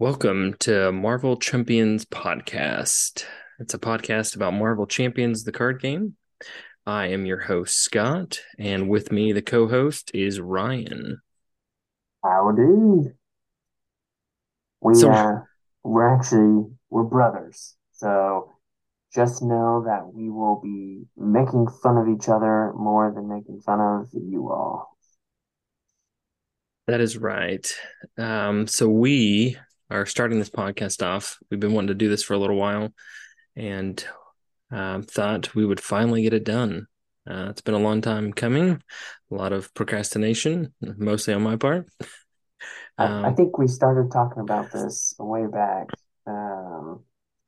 Welcome to Marvel Chumpions Podcast. It's a podcast about Marvel Champions, the card game. I am your host, Scott, and with me, the co host is Ryan. Howdy. We So- uh we're actually we're brothers. So just know that we will be making fun of each other more than making fun of you all. That is right. Um, so we are starting this podcast off. We've been wanting to do this for a little while and um, thought we would finally get it done. Uh, it's been a long time coming, a lot of procrastination, mostly on my part. I, I Um, think we started talking about this way back. Um,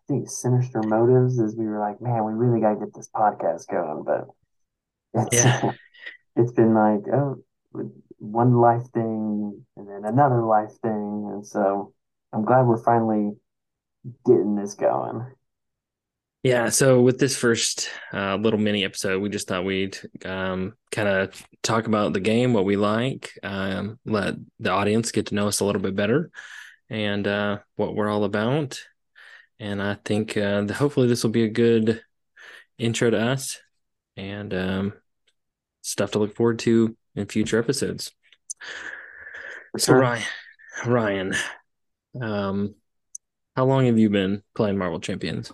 I think Sinister Motives is we were like, man, we really gotta get this podcast going, but it's yeah. it's been like oh one life thing and then another life thing and so I'm glad we're finally getting this going. Yeah, so with this first uh, little mini episode, we just thought we'd um, kind of talk about the game, what we like, um, let the audience get to know us a little bit better, and uh, what we're all about. And I think uh, that hopefully this will be a good intro to us and um, stuff to look forward to in future episodes. So. Ryan, Ryan, um, how long have you been playing Marvel Champions?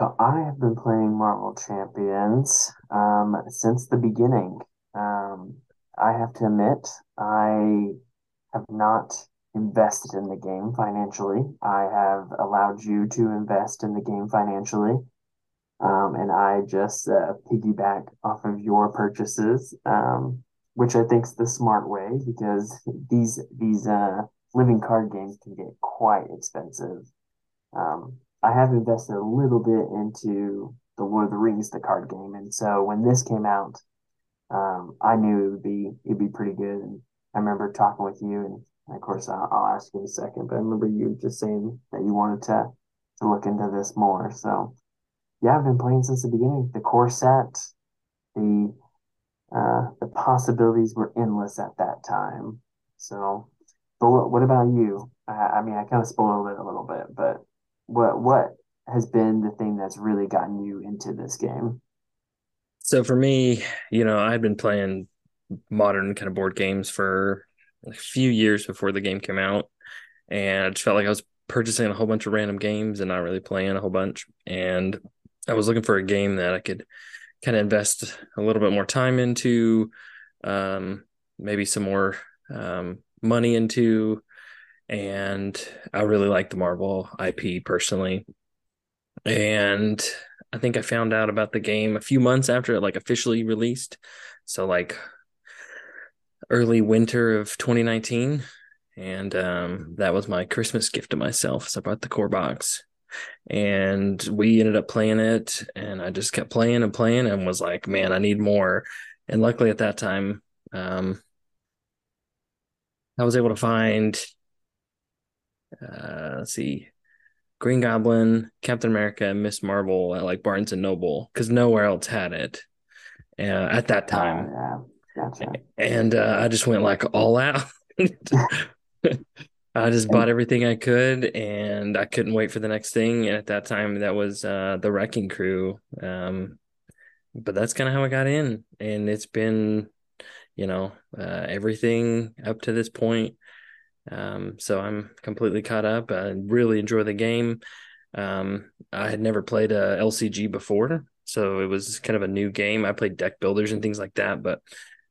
I have been playing Marvel Champions um, since the beginning. Um, I have to admit, I have not invested in the game financially. I have allowed you to invest in the game financially. Um, and I just uh, piggyback off of your purchases, um, which I think is the smart way because these these uh, living card games can get quite expensive. Um, I have invested a little bit into the Lord of the Rings, the card game, and so when this came out, um, I knew it would be it'd be pretty good. And I remember talking with you, and of course I'll, I'll ask you in a second, but I remember you just saying that you wanted to to look into this more. So yeah, I've been playing since the beginning. The core set, the uh, the possibilities were endless at that time. So, but what, what about you? I, I mean, I kind of spoiled it a little bit, but what what has been the thing that's really gotten you into this game? So for me, you know, I'd been playing modern kind of board games for a few years before the game came out, and I just felt like I was purchasing a whole bunch of random games and not really playing a whole bunch. And I was looking for a game that I could kind of invest a little bit more time into, um, maybe some more um, money into. And I really like the Marvel IP personally. And I think I found out about the game a few months after it like officially released. So like early winter of 2019. And um, that was my Christmas gift to myself. So I bought the core box and we ended up playing it. And I just kept playing and playing and was like, man, I need more. And luckily at that time, um, I was able to find, uh, let's see, Green Goblin, Captain America, and Ms. Marvel at like Barnes and Noble because nowhere else had it uh, at that Uh, time. yeah, gotcha. And uh, I just went like all out. I just bought everything I could, and I couldn't wait for the next thing. And at that time, that was uh, the Wrecking Crew. Um, but that's kind of how I got in, and it's been, you know, uh, everything up to this point. Um, so I'm completely caught up. I really enjoy the game. Um, I had never played a LCG before, so it was kind of a new game. I played deck builders and things like that, but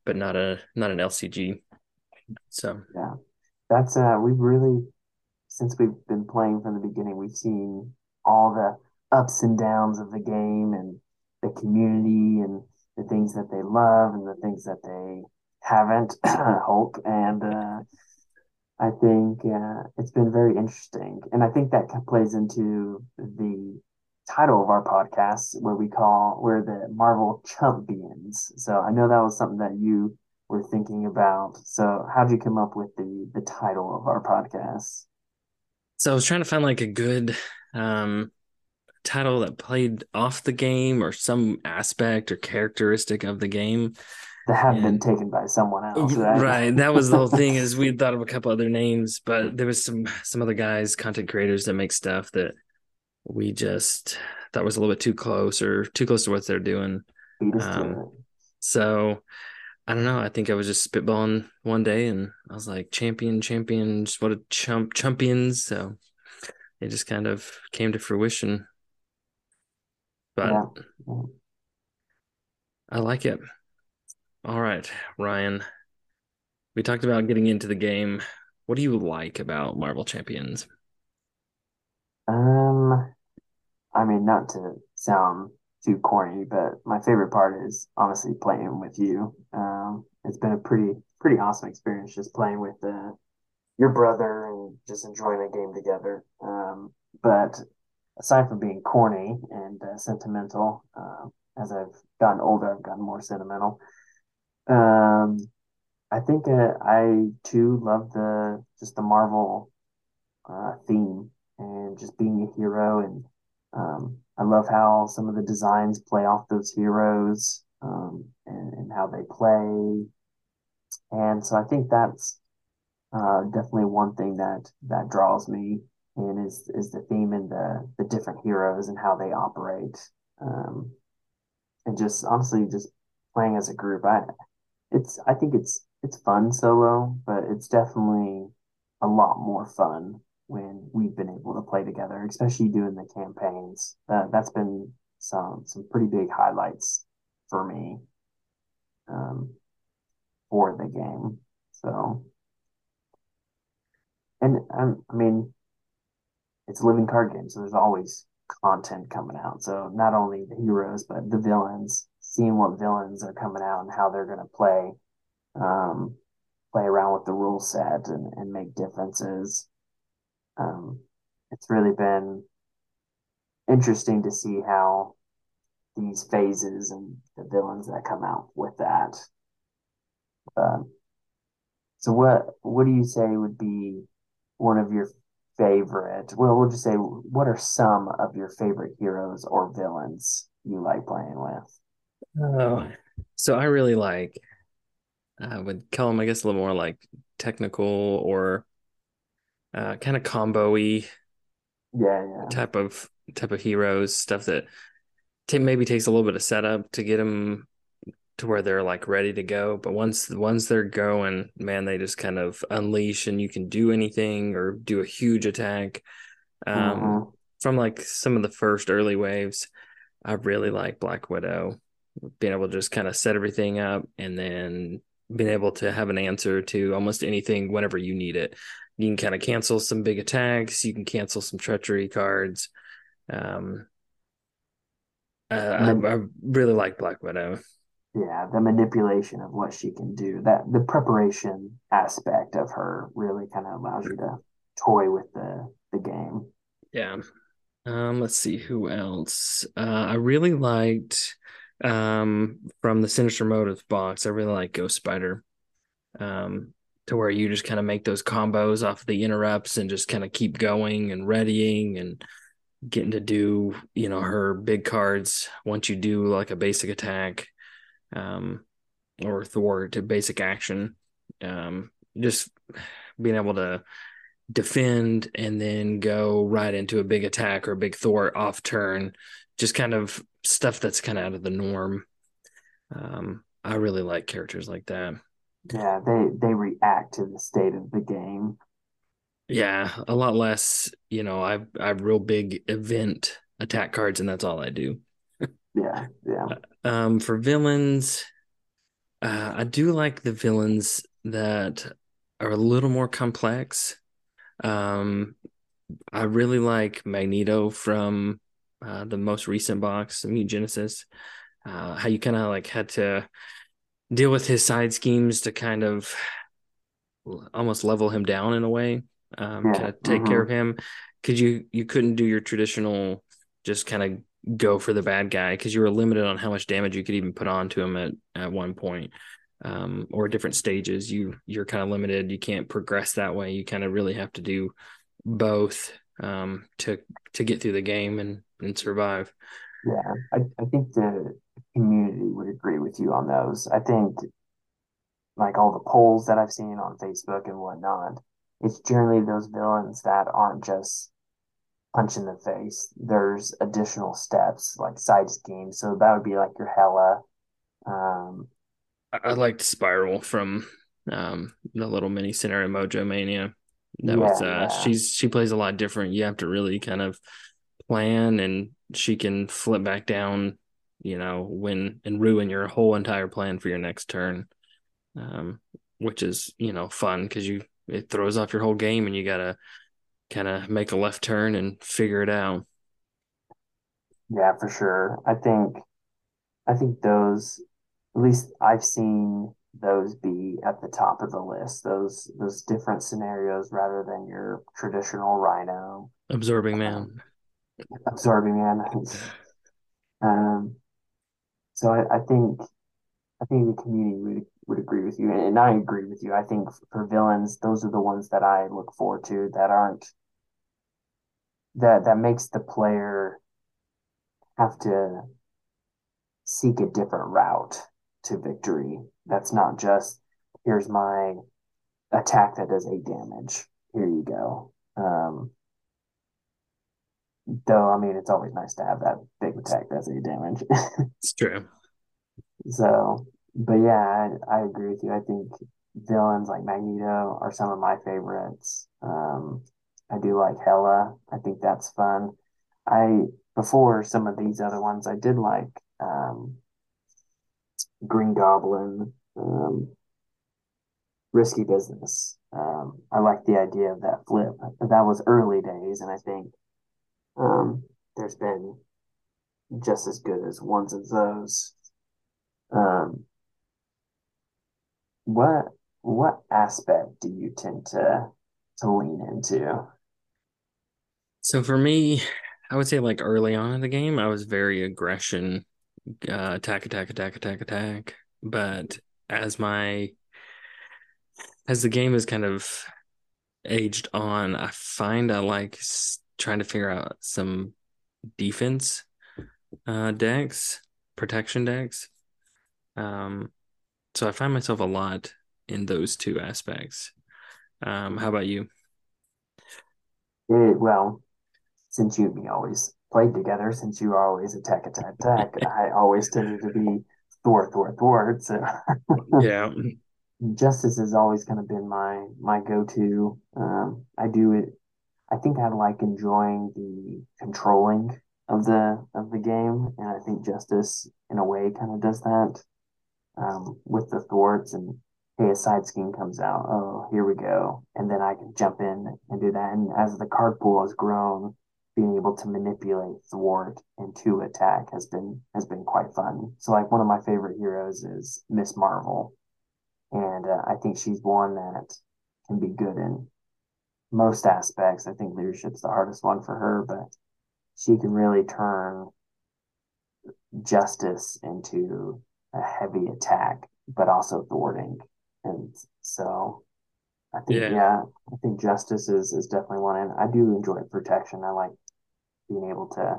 but not a not an LCG. So yeah, that's uh, we've really since we've been playing from the beginning, we've seen all the ups and downs of the game and the community and the things that they love and the things that they haven't, Hulk. And uh, I think uh, it's been very interesting. And I think that plays into the title of our podcast, where we call, we're the Marvel Chumpions. So I know that was something that you were thinking about. So how'd you come up with the the title of our podcast? so I was trying to find like a good um title that played off the game or some aspect or characteristic of the game. That have been taken by someone else, right? Right. That was the whole thing is we thought of a couple other names, but there was some some other guys, content creators that make stuff that we just thought was a little bit too close or too close to what they're doing. Um, so I don't know. I think I was just spitballing one day and I was like, champion, champions, what a chump, chumpions. So it just kind of came to fruition. But yeah. I like it. All right, Ryan. We talked about getting into the game. What do you like about Marvel Champions? Um, I mean, not to sound too corny, but my favorite part is honestly playing with you. Um, it's been a pretty pretty awesome experience just playing with uh, your brother and just enjoying the game together. Um, but aside from being corny and uh, sentimental, uh, as I've gotten older, I've gotten more sentimental. Um, I think uh, I too love the just the Marvel uh, theme and just being a hero and um, I love how some of the designs play off those heroes um, and, and, how they play. And so I think that's uh, definitely one thing that that draws me in is is the theme and the the different heroes and how they operate. Um, and just honestly, just playing as a group, I it's I think it's it's fun solo, but it's definitely a lot more fun when we've been able to play together, especially doing the campaigns. Uh, that's been some some pretty big highlights for me um, for the game. So, and um, I mean, it's a living card game, so there's always content coming out. So not only the heroes, but the villains, seeing what villains are coming out and how they're going to play, um, play around with the rule set and, and make differences. Um, it's really been interesting to see how these phases and the villains that come out with that. Um, so what what do you say would be one of your favorite? Well, we'll just say what are some of your favorite heroes or villains you like playing with? Oh, so I really like. I would call them, I guess, a little more like technical or uh, kind of combo-y yeah, yeah. type of type of heroes stuff that t- maybe takes a little bit of setup to get them to where they're like ready to go but once once they're going man they just kind of unleash and you can do anything or do a huge attack um, mm-hmm. from like some of the first early waves i really like black widow being able to just kind of set everything up and then being able to have an answer to almost anything whenever you need it you can kind of cancel some big attacks. You can cancel some treachery cards. Um, uh, I, I, really like Black Widow. Yeah, the manipulation of what she can do, that the preparation aspect of her really kind of allows you to toy with the the game. Yeah. Um, let's see who else. Uh, I really liked um from the Sinister Motives box. I really like Ghost Spider. Um, to where you just kind of make those combos off the interrupts and just kind of keep going and readying and getting to do you know her big cards once you do like a basic attack um or thwart to basic action um just being able to defend and then go right into a big attack or a big thwart off turn just kind of stuff that's kind of out of the norm um i really like characters like that yeah, they they react to the state of the game. Yeah, a lot less. You know, I I have real big event attack cards, and that's all I do. yeah, yeah. Um, for villains, uh, I do like the villains that are a little more complex. Um, I really like Magneto from uh, the most recent box, Mutagenesis. Uh, how you kind of like had to deal with his side schemes to kind of almost level him down in a way, um, yeah. kind of take mm-hmm. care of him. Because you you couldn't do your traditional just kind of go for the bad guy because you were limited on how much damage you could even put on to him at at one point. Um, or different stages, you you're kind of limited. You can't progress that way. You kind of really have to do both um, to to get through the game and and survive. Yeah, I, I think the community would agree with you on those. I think like all the polls that I've seen on Facebook and whatnot, it's generally those villains that aren't just punch in the face. There's additional steps like side schemes. So that would be like your Hela. Um, I, liked Spiral from um, the little mini center in Mojo Mania. That yeah, was uh, yeah. she's she plays a lot different. You have to really kind of plan, and she can flip back down, you know, when and ruin your whole entire plan for your next turn, um, which is you know fun because you it throws off your whole game, and you gotta kind of make a left turn and figure it out. Yeah, for sure. I think I think those at least I've seen those be at the top of the list. Those those different scenarios rather than your traditional Rhino. Absorbing man. Absorbing man. um so I, I think I think the community would would agree with you, and I agree with you. I think for villains, those are the ones that I look forward to that aren't that that makes the player have to seek a different route to victory. That's not just here's my attack that does eight damage. Here you go. Um, though I mean, it's always nice to have that big attack that's eight damage. it's true. So, but yeah, I, I agree with you. I think villains like Magneto are some of my favorites. Um, I do like Hela. I think that's fun. I before some of these other ones, I did like um, Green Goblin, um, Risky Business. Um, I like the idea of that flip. That was early days, and I think um, there's been just as good as ones of those. Um, what what aspect do you tend to to lean into? So for me, I would say like early on in the game, I was very aggression, uh, attack, attack, attack, attack, attack. But as my as the game has kind of aged on, I find I like trying to figure out some defense uh, decks, protection decks. Um, so I find myself a lot in those two aspects. Um, how about you? It, well, since you and me always played together, since you were always attack, attack, attack, I always tended to be thwart, thwart, thwart. So yeah, justice has always kind of been my my go-to. Um, I do it. I think I like enjoying the controlling of the of the game, and I think justice in a way kind of does that um, with the thwarts and hey, a side scheme comes out. Oh, here we go. And then I can jump in and do that. And as the card pool has grown, being able to manipulate thwart into attack has been has been quite fun. So like one of my favorite heroes is Ms. Marvel, and uh, I think she's one that can be good in most aspects. I think leadership's the hardest one for her, but she can really turn justice into a heavy attack, but also thwarting. And so I think yeah. yeah, I think justice is is definitely one, and I do enjoy protection. I like being able to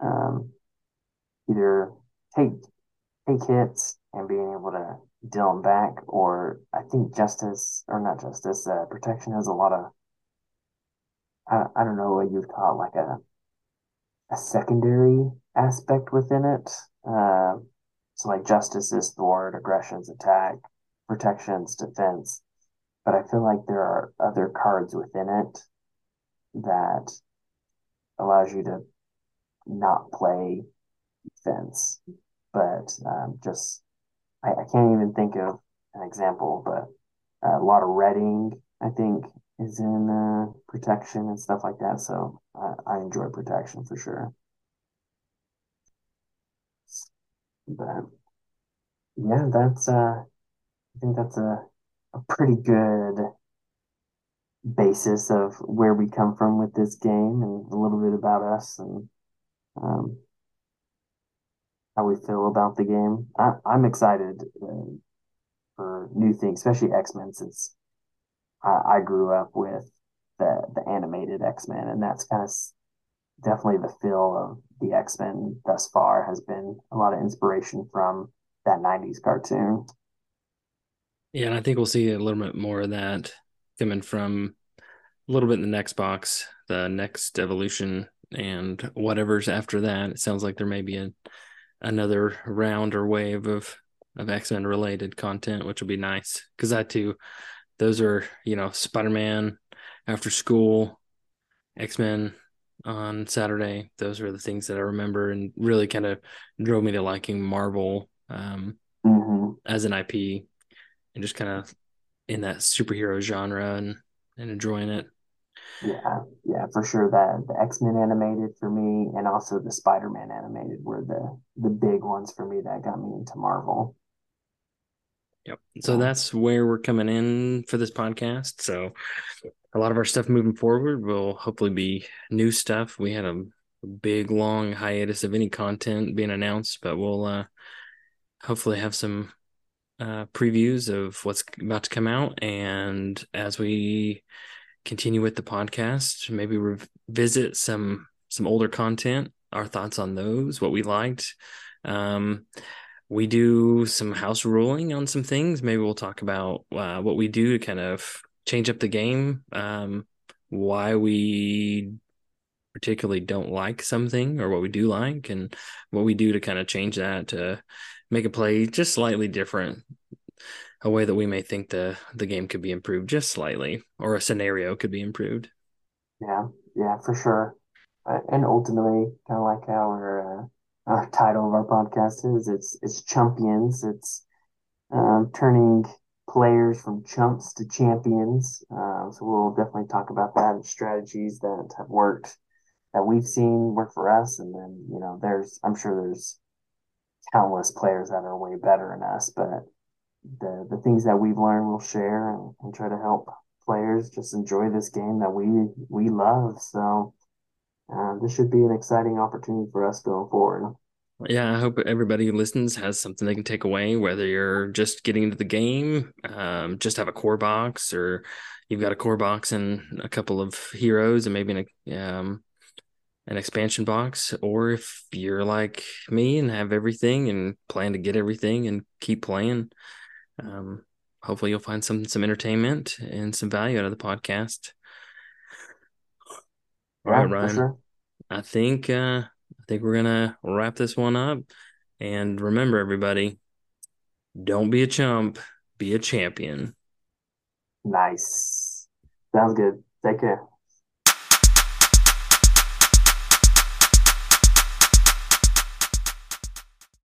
um, either take take hits and being able to deal them back, or I think justice or not justice, uh, protection has a lot of I, I don't know what you'd call it, like a a secondary aspect within it. Uh, so like justice is thwart, aggression's attack, protection's defense. But I feel like there are other cards within it that allows you to not play defense. But um, just I, I, can't even think of an example, but uh, a lot of reading I think is in uh, protection and stuff like that. So I, I enjoy protection for sure. But yeah, that's uh, I think that's a a pretty good basis of where we come from with this game and a little bit about us and um, how we feel about the game. I, I'm excited uh, for new things, especially X Men, since I, I grew up with the the animated X Men, and that's kind of definitely the feel of the X Men thus far has been a lot of inspiration from that '90s cartoon. Yeah, and I think we'll see a little bit more of that coming from a little bit in the next box, the next evolution, and whatever's after that. It sounds like there may be a, another round or wave of of X Men related content, which will be nice because i too, those are you know Spider Man after school, X Men on Saturday. Those are the things that I remember and really kind of drove me to liking Marvel um, hmm as an IP and just kind of in that superhero genre and and enjoying it. Yeah, yeah, for sure. That the X-Men animated for me and also the Spider-Man animated were the the big ones for me that got me into Marvel. Yep. So that's where we're coming in for this podcast. So a lot of our stuff moving forward will hopefully be new stuff. We had a big long hiatus of any content being announced, but we'll uh hopefully have some uh previews of what's about to come out and as we continue with the podcast, maybe revisit some some older content, our thoughts on those, what we liked. Um we do some house ruling on some things. Maybe we'll talk about uh, what we do to kind of change up the game, um, why we particularly don't like something or what we do like, and what we do to kind of change that to make a play just slightly different, a way that we may think the the game could be improved just slightly, or a scenario could be improved. Yeah, yeah, for sure. Uh, and ultimately, kind of like our uh, our title of our podcast is, it's it's chumpions. It's um, turning players from chumps to champions. Um, so we'll definitely talk about that and strategies that have worked that we've seen work for us. And then you know, there's I'm sure there's countless players that are way better than us, but the the things that we've learned we'll share and, and try to help players just enjoy this game that we we love. So uh, this should be an exciting opportunity for us going forward. Yeah, I hope everybody who listens has something they can take away, whether you're just getting into the game, um, just have a core box, or you've got a core box and a couple of heroes and maybe an, um, an expansion box, or if you're like me and have everything and plan to get everything and keep playing, um, hopefully you'll find some some entertainment and some value out of the podcast. All right, Ryan. sure. I think uh, I think we're gonna wrap this one up. And remember, everybody, don't be a chump, be a champion. Nice. Sounds good. Take care.